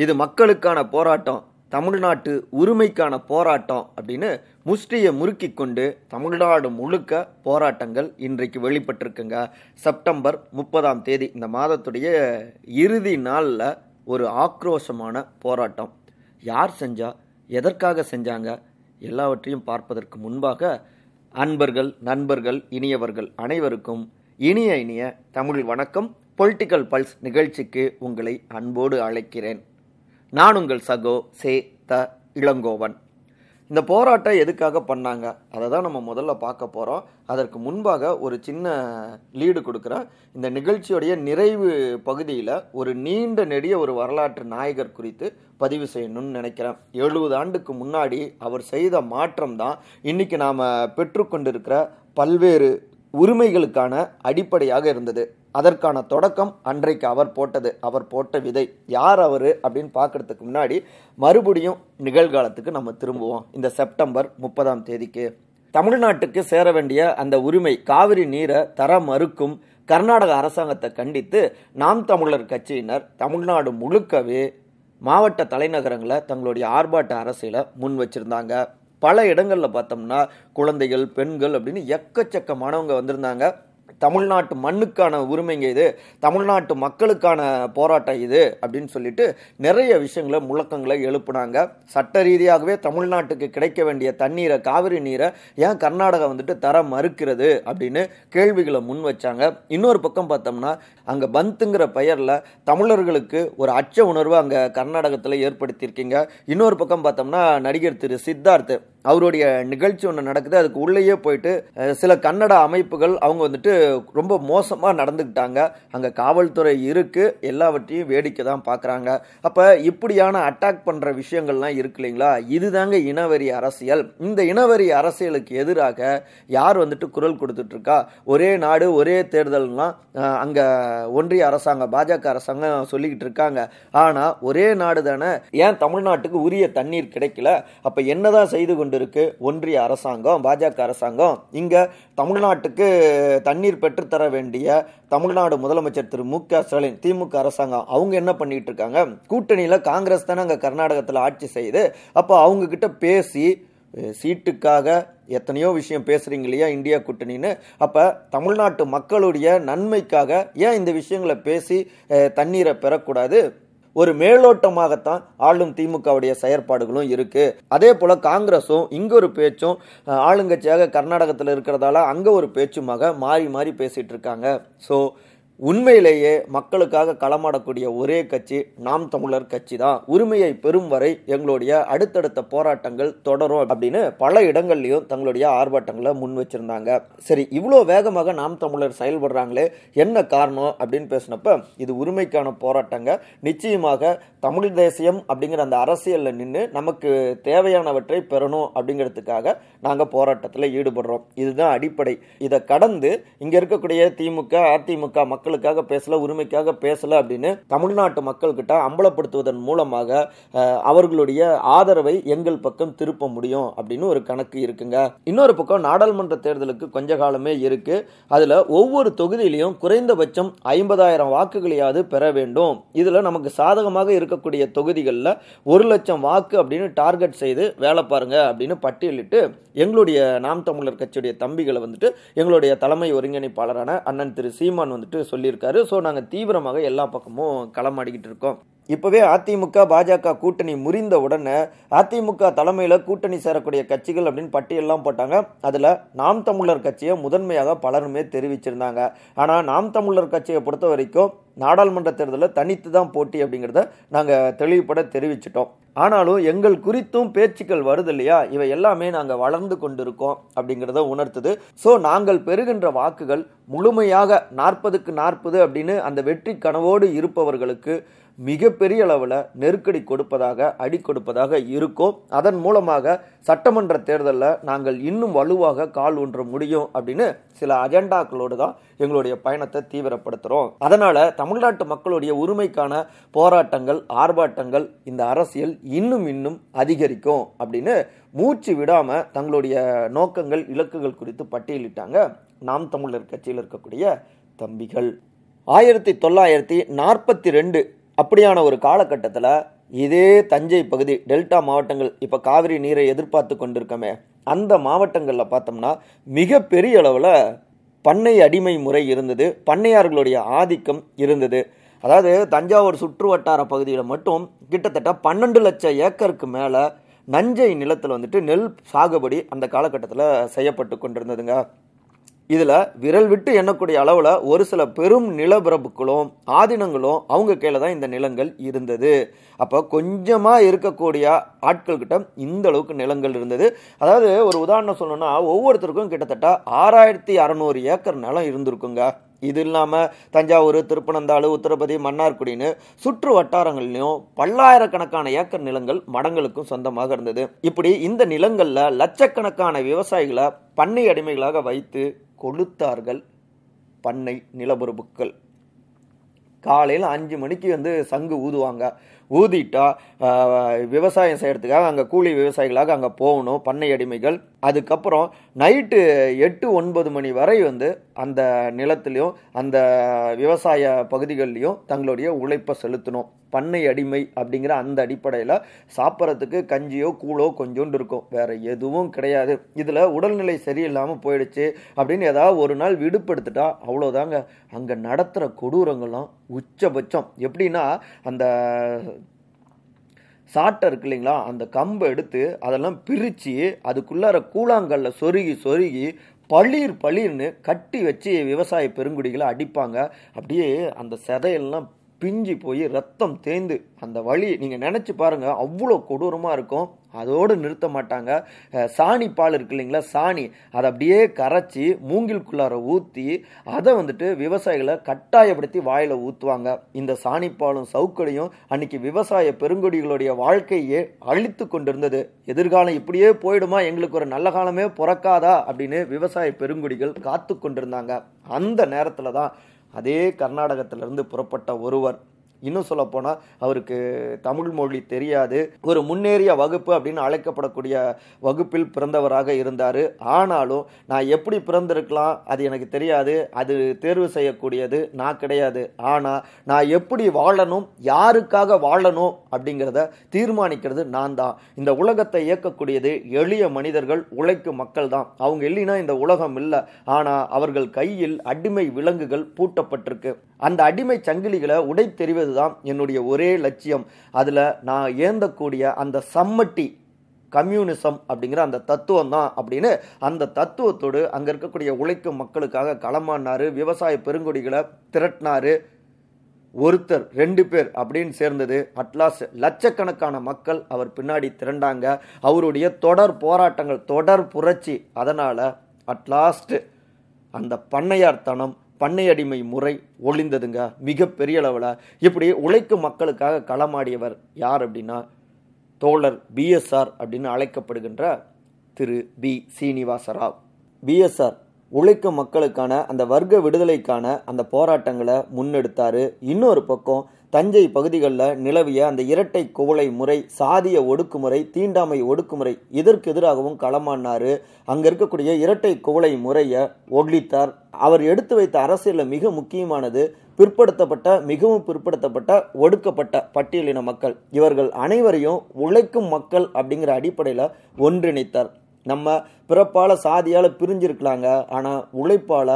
இது மக்களுக்கான போராட்டம் தமிழ்நாட்டு உரிமைக்கான போராட்டம் அப்படின்னு முஷ்டியை முறுக்கி கொண்டு தமிழ்நாடு முழுக்க போராட்டங்கள் இன்றைக்கு வெளிப்பட்டிருக்குங்க. செப்டம்பர் முப்பதாம் தேதி இந்த மாதத்துடைய இறுதி நாளில் ஒரு ஆக்ரோஷமான போராட்டம். யார் செஞ்சா எதற்காக செஞ்சாங்க எல்லாவற்றையும் பார்ப்பதற்கு முன்பாக அன்பர்கள் நண்பர்கள் இனியவர்கள் அனைவருக்கும் இனிய இனிய தமிழ் வணக்கம். பொலிட்டிக்கல் பல்ஸ் நிகழ்ச்சிக்கு உங்களை அன்போடு அழைக்கிறேன். நான் உங்கள் சகோ சே த இளங்கோவன். இந்த போராட்டம் எதுக்காக பண்ணாங்க? அதை தான் நம்ம முதல்ல பார்க்க போகிறோம் அதற்கு முன்பாக ஒரு சின்ன லீடு கொடுக்குறேன் இந்த நிகழ்ச்சியுடைய நிறைவு பகுதியில் ஒரு நீண்ட நெடிய ஒரு வரலாற்று நாயகர் குறித்து பதிவு செய்யணும்னு நினைக்கிறேன். எழுபது ஆண்டுக்கு முன்னாடி அவர் செய்த மாற்றம் தான் இன்னைக்கு நாம் பெற்றுக்கொண்டிருக்கிற பல்வேறு உரிமைகளுக்கான அடிப்படையாக இருந்தது. அதற்கான தொடக்கம் அன்றைக்கு அவர் போட்டது. அவர் போட்ட விதை. யார் அவர் அப்படின்னு பார்க்கறதுக்கு முன்னாடி மறுபடியும் நிகழ்காலத்துக்கு நம்ம திரும்புவோம். இந்த செப்டம்பர் முப்பதாம் தேதிக்கு. தமிழ்நாட்டுக்கு சேர வேண்டிய அந்த உரிமை காவிரி நீரை தர மறுக்கும் கர்நாடக அரசாங்கத்தை கண்டித்து நாம் தமிழர் கட்சியினர் தமிழ்நாடு முழுக்கவே மாவட்ட தலைநகரங்களை தங்களுடைய ஆர்ப்பாட்ட அரசியலை முன் வச்சிருந்தாங்க. பல இடங்களில் பார்த்தோம்னா குழந்தைகள் பெண்கள் அப்படின்னு எக்கச்சக்கமானவங்க வந்திருந்தாங்க. தமிழ்நாட்டு மண்ணுக்கான உரிமைங்க இது தமிழ்நாட்டு மக்களுக்கான போராட்டம் இது அப்படின்னு சொல்லிட்டு நிறைய விஷயங்களை முழக்கங்களை எழுப்புனாங்க. சட்ட ரீதியாகவே தமிழ்நாட்டுக்கு கிடைக்க வேண்டிய தண்ணீரை காவிரி நீரை ஏன் கர்நாடகா வந்துட்டு தர மறுக்கிறது அப்படின்னு கேள்விகளை முன் வச்சாங்க. இன்னொரு பக்கம் பார்த்தோம்னா அங்கே பந்துங்கிற பெயரில் தமிழர்களுக்கு ஒரு அச்ச உணர்வு அங்கே கர்நாடகத்தில் ஏற்படுத்தியிருக்கீங்க. இன்னொரு பக்கம் பார்த்தோம்னா நடிகர் திரு சித்தார்த் அவருடைய நிகழ்ச்சி ஒன்று நடக்குது. அதுக்கு உள்ளேயே போயிட்டு சில கன்னட அமைப்புகள் அவங்க வந்துட்டு ரொம்ப மோசமாக நடந்துக்கிட்டாங்க. அங்கே காவல்துறை இருக்கு. எல்லாவற்றையும் வேடிக்கை தான் பார்க்குறாங்க அப்போ இப்படியான அட்டாக் பண்ணுற விஷயங்கள்லாம் இருக்கு இல்லைங்களா? இதுதாங்க இனவெறி அரசியல். இந்த இனவெறி அரசியலுக்கு எதிராக யார் வந்துட்டு குரல் கொடுத்துட்டு இருக்கா ஒரே நாடு ஒரே தேர்தல்லாம் அங்கே ஒன்றிய அரசாங்கம் பாஜக அரசாங்கம் சொல்லிக்கிட்டு இருக்காங்க. ஆனால் ஒரே நாடு தானே. ஏன் தமிழ்நாட்டுக்கு உரிய தண்ணீர் கிடைக்கல? அப்போ என்னதான் செய்து கொண்டு கொண்டிருக்கு ஒன்றிய அரசாங்கம் பாஜக அரசாங்கம். இங்க தமிழ்நாட்டுக்கு தண்ணீர் பெற்றுத்தர வேண்டிய தமிழ்நாடு முதலமைச்சர் திரு மு க ஸ்டாலின் திமுக அரசாங்கம் அவங்க என்ன பண்ணிட்டு இருக்காங்க கூட்டணியில காங்கிரஸ் தானே அங்க கர்நாடகத்தில் ஆட்சி செய்து அப்போ அவங்க கிட்ட பேசி சீட்டுக்காக எத்தனையோ விஷயம் பேசுறீங்க இல்லையா இந்தியா கூட்டணின்னு. அப்ப தமிழ்நாட்டு மக்களுடைய நன்மைக்காக ஏன் இந்த விஷயங்களை பேசி தண்ணீரை பெறக்கூடாது? ஒரு மேலோட்டமாகத்தான் ஆளும் திமுகவுடைய செயற்பாடுகளும் இருக்கு. அதே போல காங்கிரஸும் இங்க ஒரு பேச்சும் ஆளுங்கட்சியாக கர்நாடகத்தில் இருக்கிறதால அங்க ஒரு பேச்சுமாக மாறி மாறி பேசிட்டு இருக்காங்க. ஸோ உண்மையிலேயே மக்களுக்காக களமாடக்கூடிய ஒரே கட்சி நாம் தமிழர் கட்சி தான் உரிமையை பெறும் வரை எங்களுடைய அடுத்தடுத்த போராட்டங்கள் தொடரும் அப்படின்னு பல இடங்கள்லையும் தங்களுடைய ஆர்ப்பாட்டங்களை முன் வச்சிருந்தாங்க. சரி இவ்வளோ வேகமாக நாம் தமிழர் செயல்படுறாங்களே என்ன காரணம் அப்படின்னு பேசினப்ப இது உரிமைக்கான போராட்டங்க. நிச்சயமாக தமிழ் தேசியம் அப்படிங்கிற அந்த அரசியலில் நின்று நமக்கு தேவையானவற்றை பெறணும் அப்படிங்கிறதுக்காக நாங்கள் போராட்டத்தில் ஈடுபடுறோம். இதுதான் அடிப்படை. இதை கடந்து இங்கே இருக்கக்கூடிய திமுக அதிமுக மக்கள் மக்களுக்காக பேசல உரிமைக்காக பேசல அப்படின்னு தமிழ்நாட்டு மக்கள் கிட்ட அம்பலப்படுத்துவதன் மூலமாக அவர்களுடைய ஆதரவை எங்கள் பக்கம் திருப்ப முடியும் அப்படின்னு ஒரு கணக்கு இருக்குங்க. இன்னொரு பக்கம் நாடாளுமன்ற தேர்தலுக்கு கொஞ்ச காலமே இருக்கு. அதுல ஒவ்வொரு தொகுதியிலையும் குறைந்தபட்சம் ஐம்பதாயிரம் வாக்குகளையாவது பெற வேண்டும். இதுல நமக்கு சாதகமாக இருக்கக்கூடிய தொகுதிகளில் ஒரு லட்சம் வாக்கு அப்படின்னு டார்கெட் செய்து வேலை பாருங்க அப்படின்னு பட்டியலிட்டு எங்களுடைய நாம் தமிழர் கட்சியுடைய தம்பிகளை வந்துட்டு எங்களுடைய தலைமை ஒருங்கிணைப்பாளரான அண்ணன் திரு சீமான் வந்துட்டு சொல்லி சொல்லியிருக்காரு. ஸோ நாங்கள் தீவிரமாக எல்லா பக்கமும் களமாடிக்கிட்டு இருக்கோம். இப்போவே அதிமுக பாஜக கூட்டணி முறிந்த உடனே அதிமுக தலைமையில் கூட்டணி சேரக்கூடிய கட்சிகள் அப்படின்னு பட்டியலாம் போட்டாங்க. அதில் நாம் தமிழர் கட்சியை முதன்மையாக பலருமே தெரிவிச்சிருந்தாங்க. ஆனால் நாம் தமிழர் கட்சியை பொறுத்த வரைக்கும் நாடாளுமன்ற தேர்தலில் தனித்து தான் போட்டி அப்படிங்கிறத நாங்கள் தெளிவுபட தெரிவிச்சிட்டோம். ஆனாலும் எங்கள் குறித்தும் பேச்சுக்கள் வருது இல்லையா? இவை எல்லாமே நாங்கள் வளர்ந்து கொண்டிருக்கோம் அப்படிங்கிறத உணர்த்துது. ஸோ நாங்கள் பெறுகின்ற வாக்குகள் முழுமையாக நாற்பதுக்கு நாற்பது அப்படின்னு அந்த வெற்றி கனவோடு இருப்பவர்களுக்கு மிகப்பெரிய அளவில் நெருக்கடி கொடுப்பதாக அடி கொடுப்பதாக இருக்கும். அதன் மூலமாக சட்டமன்ற தேர்தலில் நாங்கள் இன்னும் வலுவாக கால் ஒன்ற முடியும் அப்படின்னு சில அஜெண்டாக்களோடு தான் எங்களுடைய பயணத்தை தீவிரப்படுத்துகிறோம் அதனால் தமிழ்நாட்டு மக்களுடைய உரிமைக்கான போராட்டங்கள் ஆர்ப்பாட்டங்கள் இந்த அரசியல் இன்னும் இன்னும் அதிகரிக்கும் அப்படின்னு மூச்சு விடாமல் தங்களுடைய நோக்கங்கள் இலக்குகள் குறித்து பட்டியலிட்டாங்க நாம் தமிழர் கட்சியில் இருக்கக்கூடிய தம்பிகள். ஆயிரத்தி தொள்ளாயிரத்தி நாற்பத்தி ரெண்டு அப்படியான ஒரு காலகட்டத்தில் இதே தஞ்சை பகுதி டெல்டா மாவட்டங்கள் இப்போ காவிரி நீரை எதிர்பார்த்து கொண்டிருக்கோமே அந்த மாவட்டங்களில் பார்த்தோம்னா மிகப்பெரிய அளவில் பண்ணை அடிமை முறை இருந்தது பண்ணையார்களுடைய ஆதிக்கம் இருந்தது. அதாவது தஞ்சாவூர் சுற்று வட்டார பகுதியில் மட்டும் கிட்டத்தட்ட பன்னெண்டு லட்சம் ஏக்கருக்கு மேலே நஞ்சை நிலத்தில் வந்துட்டு நெல் சாகுபடி அந்த காலகட்டத்தில் செய்யப்பட்டு கொண்டிருந்ததுங்க. இதில் விரல் விட்டு எண்ணக்கூடிய அளவில் ஒரு சில பெரும் நிலப்பிரபுக்களும் ஆதீனங்களும் அவங்க கையில் தான் இந்த நிலங்கள் இருந்தது. அப்போ கொஞ்சமாக இருக்கக்கூடிய ஆட்கள்கிட்ட இந்த அளவுக்கு நிலங்கள் இருந்தது. அதாவது ஒரு உதாரணம் சொல்லணும்னா ஒவ்வொருத்தருக்கும் கிட்டத்தட்ட ஆறாயிரத்தி அறநூறு ஏக்கர் நிலம் இருந்திருக்குங்க. இது இல்லாமல் தஞ்சாவூர் திருப்பனந்தாள் உத்தரபதி மன்னார்குடின்னு சுற்று வட்டாரங்கள்லையும் பல்லாயிரக்கணக்கான ஏக்கர் நிலங்கள் மடங்களுக்கும் சொந்தமாக இருந்தது. இப்படி இந்த நிலங்களில் லட்சக்கணக்கான விவசாயிகளை பண்ணை அடிமைகளாக வைத்து கொளுத்தார்கள் பண்ணை நிலப்பரப்புக்கள் காலையில் அஞ்சு மணிக்கு வந்து சங்கு ஊதுவாங்க. ஊதிட்டா விவசாயம் செய்கிறதுக்காக அங்கே கூலி விவசாயிகளாக அங்கே போகணும் பண்ணை அடிமைகள். அதுக்கப்புறம் நைட்டு எட்டு ஒன்பது மணி வரை வந்து அந்த நிலத்துலேயும் அந்த விவசாய பகுதிகள்லேயும் தங்களுடைய உழைப்பை செலுத்தணும். பண்ணை அடிமை அப்படிங்கிற அந்த அடிப்படையில் சாப்பிட்றதுக்கு கஞ்சியோ கூழோ கொஞ்சோண்டு இருக்கும். வேற எதுவும் கிடையாது. இதில் உடல்நிலை சரியில்லாமல் போயிடுச்சு அப்படின்னு ஏதாவது ஒரு நாள் விடுபடுத்திட்டா அவ்வளோதாங்க அங்கே நடத்துகிற கொடூரங்கள்லாம் உச்சபட்சம். எப்படின்னா அந்த சாட்டை இருக்கு இல்லைங்களா? அந்த கம்பை எடுத்து அதெல்லாம் பிரித்து அதுக்குள்ளார கூழாங்கல்ல சொருகி சொருகி பளிர் பளிர்னு கட்டி வச்சு விவசாய பெருங்குடிகளை அடிப்பாங்க. அப்படியே அந்த செதையெல்லாம் பிஞ்சு போய் ரத்தம் தேய்ந்து அந்த வழி நீங்கள் நினச்சி பாருங்கள் அவ்வளோ கொடூரமாக இருக்கும். அதோடு நிறுத்த மாட்டாங்க. சாணி பால் இருக்கு இல்லைங்களா சாணி. அதை அப்படியே கரைச்சி மூங்கில்குள்ளார ஊற்றி அதை வந்துட்டு விவசாயிகளை கட்டாயப்படுத்தி வாயில் ஊற்றுவாங்க இந்த சாணிப்பாலும் சவுக்கடையும் அன்னைக்கு விவசாய பெருங்குடிகளுடைய வாழ்க்கையே அழித்து கொண்டிருந்தது. எதிர்காலம் இப்படியே போயிடுமா? எங்களுக்கு ஒரு நல்ல காலமே பிறக்காதா? அப்படின்னு விவசாய பெருங்குடிகள் காத்து கொண்டிருந்தாங்க. அந்த நேரத்தில் தான் அதே கர்நாடகத்திலிருந்து புறப்பட்ட ஒருவர் இன்னும் சொல்ல போனால் அவருக்கு தமிழ் மொழி தெரியாது. ஒரு முன்னேறிய வகுப்பு அப்படின்னு அழைக்கப்படக்கூடிய வகுப்பில் பிறந்தவராக இருந்தார். ஆனாலும் நான் எப்படி பிறந்திருக்கலாம் அது எனக்கு தெரியாது. அது தேர்வு செய்யக்கூடியது நான் கிடையாது. ஆனால் நான் எப்படி வாழணும் யாருக்காக வாழணும் அப்படிங்கிறத தீர்மானிக்கிறது நான் தான். இந்த உலகத்தை இயக்கக்கூடியது எளிய மனிதர்கள் உழைக்கும் மக்கள் தான். அவங்க இல்லைன்னா இந்த உலகம் இல்லை. ஆனால் அவர்கள் கையில் அடிமை விலங்குகள் பூட்டப்பட்டிருக்கு. அந்த அடிமை சங்கிலிகளை உடை தெரிவது தான் என்னுடைய ஒரே லட்சியம். அதில் நான் ஏந்தக்கூடிய அந்த சம்மட்டி கம்யூனிசம் அப்படிங்கிற அந்த தத்துவம் தான் அப்படின்னு அந்த தத்துவத்தோடு அங்கே இருக்கக்கூடிய உழைக்கும் மக்களுக்காக களமானார் விவசாய பெருங்குடிகளை திரட்டினார். ஒருத்தர் ரெண்டு பேர் அப்படின்னு சேர்ந்தது அட்லாஸ். லட்சக்கணக்கான மக்கள் அவர் பின்னாடி திரண்டாங்க. அவருடைய தொடர் போராட்டங்கள் தொடர் புரட்சி. அதனால் அட்லாஸ்ட் அந்த பண்ணை பண்ணையடிமை முறை ஒளிந்ததுங்க மிகப்பெரிய அளவில். இப்படி உழைக்கும் மக்களுக்காக களமாடியவர் யார் அப்படின்னா தோழர் பிஎஸ்ஆர் அப்படின்னு அழைக்கப்படுகின்ற திரு பி. சீனிவாசராவ். பிஎஸ்ஆர் உழைக்கும் மக்களுக்கான அந்த வர்க்க விடுதலைக்கான அந்த போராட்டங்களை முன்னெடுத்தாரு. இன்னொரு பக்கம் தஞ்சை பகுதிகளில் நிலவிய அந்த இரட்டை குவளை முறை சாதிய ஒடுக்குமுறை தீண்டாமை ஒடுக்குமுறை இதற்கு எதிராகவும் களமானார். அங்கே இருக்கக்கூடிய இரட்டை குவளை முறையை ஒழித்தார். அவர் எடுத்து வைத்த அரசியலில் மிக முக்கியமானது பிற்படுத்தப்பட்ட மிகவும் பிற்படுத்தப்பட்ட ஒடுக்கப்பட்ட பட்டியலின மக்கள். இவர்கள் அனைவரையும் உழைக்கும் மக்கள் அப்படிங்கிற அடிப்படையில் ஒன்றிணைத்தார். நம்ம பிறப்பால சாதியால் பிரிஞ்சிருக்கலாங்க. ஆனால் உழைப்பால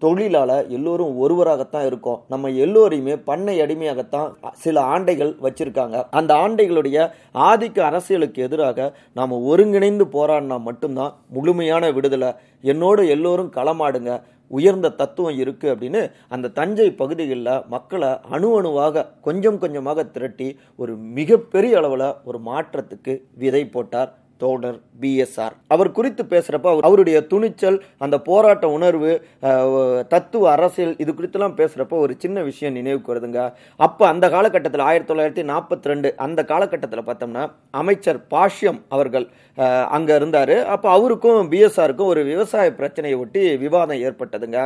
தொழிலால் எல்லோரும் ஒருவராகத்தான் இருக்கோம். நம்ம எல்லோரையுமே பண்ணை அடிமையாகத்தான் சில ஆண்டைகள் வச்சிருக்காங்க. அந்த ஆண்டைகளுடைய ஆதிக்க அரசியலுக்கு எதிராக நாம் ஒருங்கிணைந்து போராடினா மட்டும்தான் முழுமையான விடுதலை. என்னோடு எல்லோரும் களமாடுங்க. உயர்ந்த தத்துவம் இருக்கு அப்படின்னு அந்த தஞ்சை பகுதிகளில் மக்களை அணு அணுவாக கொஞ்சம் கொஞ்சமாக திரட்டி ஒரு மிகப்பெரிய அளவில் ஒரு மாற்றத்துக்கு விதை போட்டார். தோழர் பிஎஸ்ஆர் அவர் குறித்து பேசுறப்ப அவர் அவருடைய துணிச்சல் அந்த போராட்ட உணர்வு தத்துவ அரசியல் இது குறித்தெல்லாம் பேசுறப்ப ஒரு சின்ன விஷயம் நினைவுக்கு வருதுங்க. அப்ப அந்த காலகட்டத்தில் ஆயிரத்தி தொள்ளாயிரத்தி நாற்பத்தி ரெண்டு அந்த காலகட்டத்தில் பார்த்தோம்னா அமைச்சர் பாஷ்யம் அவர்கள் அங்கே அங்க இருந்தாரு. அப்ப அவருக்கும் பிஎஸ்ஆருக்கும் ஒரு விவசாய பிரச்சனையை ஒட்டி விவாதம் ஏற்பட்டதுங்க.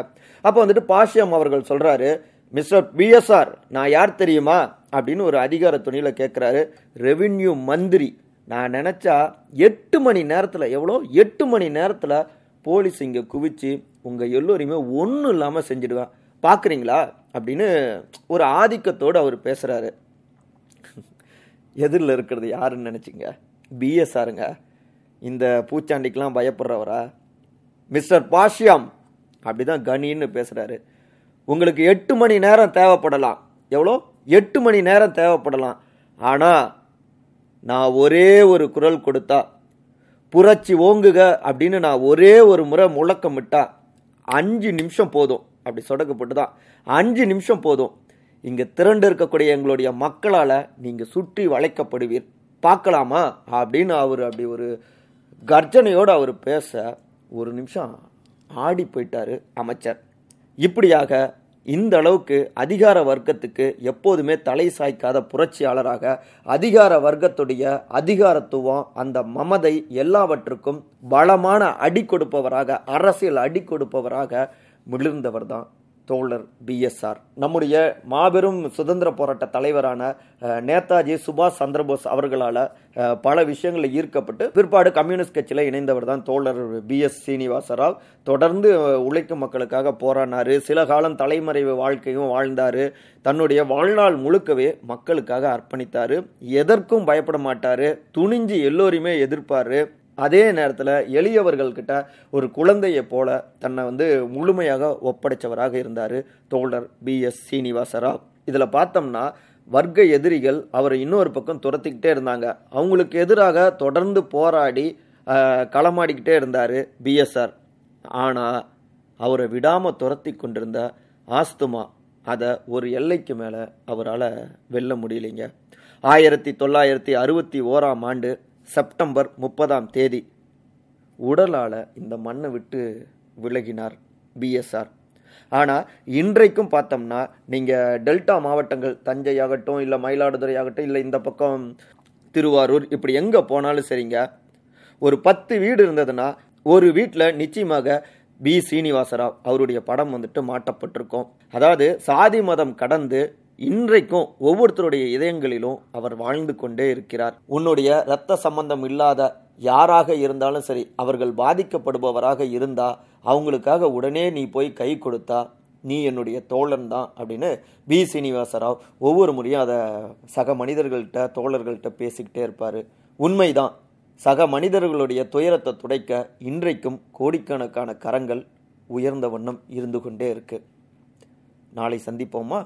அப்ப வந்துட்டு பாஷ்யம் அவர்கள் சொல்றாரு மிஸ்டர் பிஎஸ்ஆர் நான் யார் தெரியுமா? அப்படின்னு ஒரு அதிகார துணியில கேட்கிறாரு ரெவின்யூ மந்திரி. நான் நினச்சா எட்டு மணி நேரத்தில் எவ்வளோ? எட்டு மணி நேரத்தில் போலீஸ் இங்கே குவிச்சு உங்கள் எல்லோரையுமே ஒன்றும் இல்லாமல் செஞ்சிடுவேன். பார்க்குறீங்களா அப்படின்னு ஒரு ஆதிக்கத்தோடு அவர் பேசுகிறாரு எதிரில் இருக்கிறது யாருன்னு நினச்சிங்க? பிஎஸ்ஆருங்க இந்த பூச்சாண்டிக்கெலாம் பயப்படுறவரா? மிஸ்டர் பாஷ்யம். அப்படிதான் கனின்னு பேசுகிறாரு உங்களுக்கு எட்டு மணி நேரம் தேவைப்படலாம். எவ்வளோ? எட்டு மணி நேரம் தேவைப்படலாம். ஆனால் நான் ஒரே ஒரு குரல் கொடுத்தா புரட்சி ஓங்குக அப்படின்னு நான் ஒரே ஒரு முறை முழக்கமிட்டா அஞ்சு நிமிஷம் போதும் அப்படி சொடக்கப்பட்டு தான் அஞ்சு நிமிஷம் போதும். இங்கே திரண்டு இருக்கக்கூடிய எங்களுடைய மக்களால் நீங்கள் சுற்றி வளைக்கப்படுவீர். பார்க்கலாமா? அப்படின்னு அவர் அப்படி ஒரு கர்ஜனையோடு அவர் பேச ஒரு நிமிஷம் ஆடி போயிட்டாரு அமைச்சர். இப்படியாக இந்த அளவுக்கு அதிகார வர்க்கத்துக்கு எப்போதுமே தலை சாய்க்காத புரட்சியாளராக அதிகார வர்க்கத்துடைய அதிகாரத்துவம் அந்த மமதை எல்லாவற்றுக்கும் பலமான அடி கொடுப்பவராக அரசியல் அடி கொடுப்பவராக மிளிர்ந்தவர் தான் தோழர் பிஎஸ்ஆர் நம்முடைய மாபெரும் சுதந்திர போராட்ட தலைவரான நேதாஜி சுபாஷ் சந்திரபோஸ் அவர்களால் பல விஷயங்களில் ஈர்க்கப்பட்டு பிற்பாடு கம்யூனிஸ்ட் கட்சியில் இணைந்தவர் தான் தோழர் பி எஸ் சீனிவாசராவ். தொடர்ந்து உழைக்கும் மக்களுக்காக போராடினார். சில காலம் தலைமறைவு வாழ்க்கையும் வாழ்ந்தார். தன்னுடைய வாழ்நாள் முழுக்கவே மக்களுக்காக அர்ப்பணித்தார். எதற்கும் பயப்பட மாட்டார். துணிஞ்சு எல்லோரையுமே எதிர்ப்பார். அதே நேரத்தில் எளியவர்கள்கிட்ட ஒரு குழந்தையை போல தன்னை வந்து முழுமையாக ஒப்படைச்சவராக இருந்தார் தோழர் பி எஸ் சீனிவாசராவ். இதில் பார்த்தோம்னா வர்க்க எதிரிகள் அவரை இன்னொரு பக்கம் துரத்திக்கிட்டே இருந்தாங்க. அவங்களுக்கு எதிராக தொடர்ந்து போராடி களமாடிக்கிட்டே இருந்தார் பிஎஸ்ஆர் ஆனால் அவரை விடாமல் துரத்தி கொண்டிருந்த ஆஸ்துமா அதை ஒரு எல்லைக்கு மேலே அவரால் வெல்ல முடியலைங்க. ஆயிரத்தி தொள்ளாயிரத்தி அறுபத்தி ஓராம் ஆண்டு செப்டம்பர் முப்பதாம் தேதி. உடலால் இந்த மண்ணை விட்டு விலகினார் பிஎஸ்ஆர் ஆனால் இன்றைக்கும் பார்த்தோம்னா நீங்கள் டெல்டா மாவட்டங்கள் தஞ்சை ஆகட்டும் இல்லை மயிலாடுதுறை ஆகட்டும் இல்லை இந்த பக்கம் திருவாரூர் இப்படி எங்கே போனாலும் சரிங்க. ஒரு பத்து வீடு இருந்ததுன்னா ஒரு வீட்டில் நிச்சயமாக பி. சீனிவாசராவ் அவருடைய படம் வந்துட்டு மாட்டப்பட்டிருக்கும் அதாவது சாதி மதம் கடந்து இன்றைக்கும் ஒவ்வொருத்தருடைய இதயங்களிலும் அவர் வாழ்ந்து கொண்டே இருக்கிறார். உன்னுடைய இரத்த சம்பந்தம் இல்லாத யாராக இருந்தாலும் சரி அவர்கள் பாதிக்கப்படுபவராக இருந்தா அவங்களுக்காக உடனே நீ போய் கை கொடுத்தா நீ என்னுடைய தோழன் தான் அப்படின்னு பி சீனிவாசராவ் ஒவ்வொரு முறையும் அதை சக மனிதர்கள்ட்ட தோழர்கள்ட்ட பேசிக்கிட்டே இருப்பார். உண்மைதான். சக மனிதர்களுடைய துயரத்தை துடைக்க இன்றைக்கும் கோடிக்கணக்கான கரங்கள் உயர்ந்த வண்ணம் இருந்து கொண்டே இருக்கு. நாளை சந்திப்போமா?